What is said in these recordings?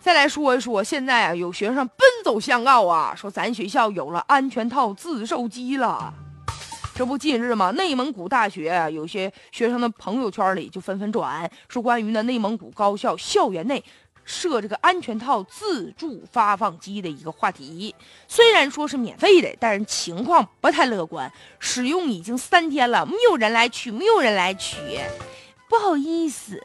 再来说一说，现在啊，有学生奔走相告啊，说咱学校有了安全套自售机了。这不近日嘛，内蒙古大学有些学生的朋友圈里就纷纷转，说关于呢内蒙古高校校园内设这个安全套自助发放机的一个话题。虽然说是免费的，但是情况不太乐观，使用已经三天了，没有人来取，没有人来取，不好意思。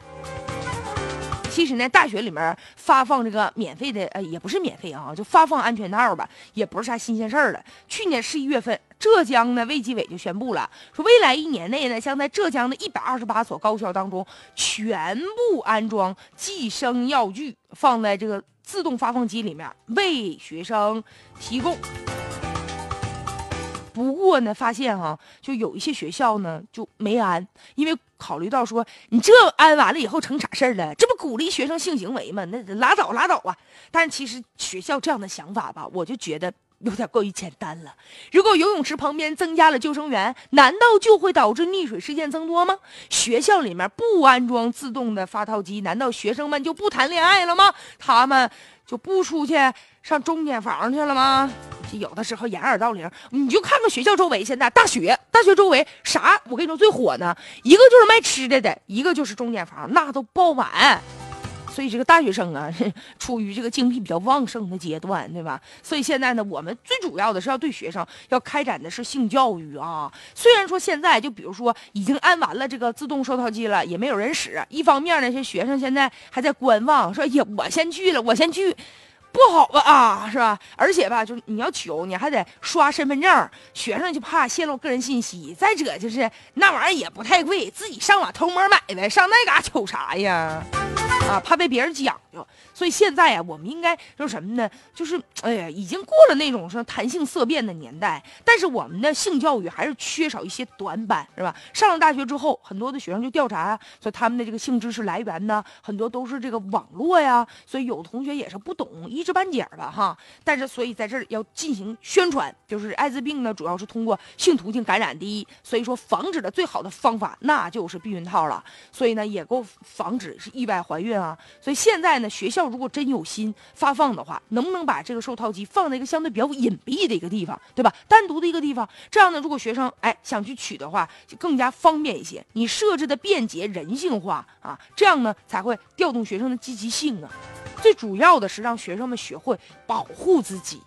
其实呢，大学里面发放这个免费的，呃，也不是免费啊，就发放安全套吧，也不是啥新鲜事儿了。去年十一月份，浙江呢卫计委就宣布了，说未来一年内呢，将在浙江的一百二十八所高校当中全部安装计生药具，放在这个自动发放机里面，为学生提供。不过呢，发现哈，就有一些学校呢就没安，因为考虑到说你这安完了以后成啥事儿了？这不鼓励学生性行为吗？那拉倒拉倒啊！但其实学校这样的想法吧，我就觉得有点过于简单了。如果游泳池旁边增加了救生员，难道就会导致溺水事件增多吗？学校里面不安装自动的发套机，难道学生们就不谈恋爱了吗？他们就不出去上钟点房去了吗？有的时候掩耳盗铃，你就看看学校周围，现在大学大学周围啥？我跟你说最火呢，一个就是卖吃的的，一个就是钟点房，那都爆满。所以这个大学生啊，处于这个精力比较旺盛的阶段，对吧？所以现在呢，我们最主要的是要对学生要开展的是性教育啊。虽然说现在就比如说已经安完了这个自动收套机了，也没有人使。一方面呢，这学生现在还在观望，说呀，我先去了，我先去。不好吧啊，是吧？而且吧，就是你要求，你还得刷身份证，学生就怕泄露个人信息。再者就是那玩意儿也不太贵，自己上网偷摸买呗，上那嘎瞅啥呀？啊，怕被别人讲究。所以现在啊，我们应该说什么呢？就是哎呀，已经过了那种说弹性色变的年代，但是我们的性教育还是缺少一些短板，是吧？上了大学之后，很多的学生就调查，说他们的这个性知识来源呢，很多都是这个网络呀。所以有同学也是不懂一知半解吧，哈。但是所以在这儿要进行宣传，就是艾滋病呢，主要是通过性途径感染。的，所以说防止的最好的方法那就是避孕套了。所以呢，也够防止是意外怀孕啊。所以现在呢，学校。如果真有心发放的话，能不能把这个售套机放在一个相对比较隐蔽的一个地方，对吧？单独的一个地方，这样呢，如果学生哎想去取的话，就更加方便一些。你设置的便捷、人性化啊，这样呢才会调动学生的积极性啊。最主要的是让学生们学会保护自己。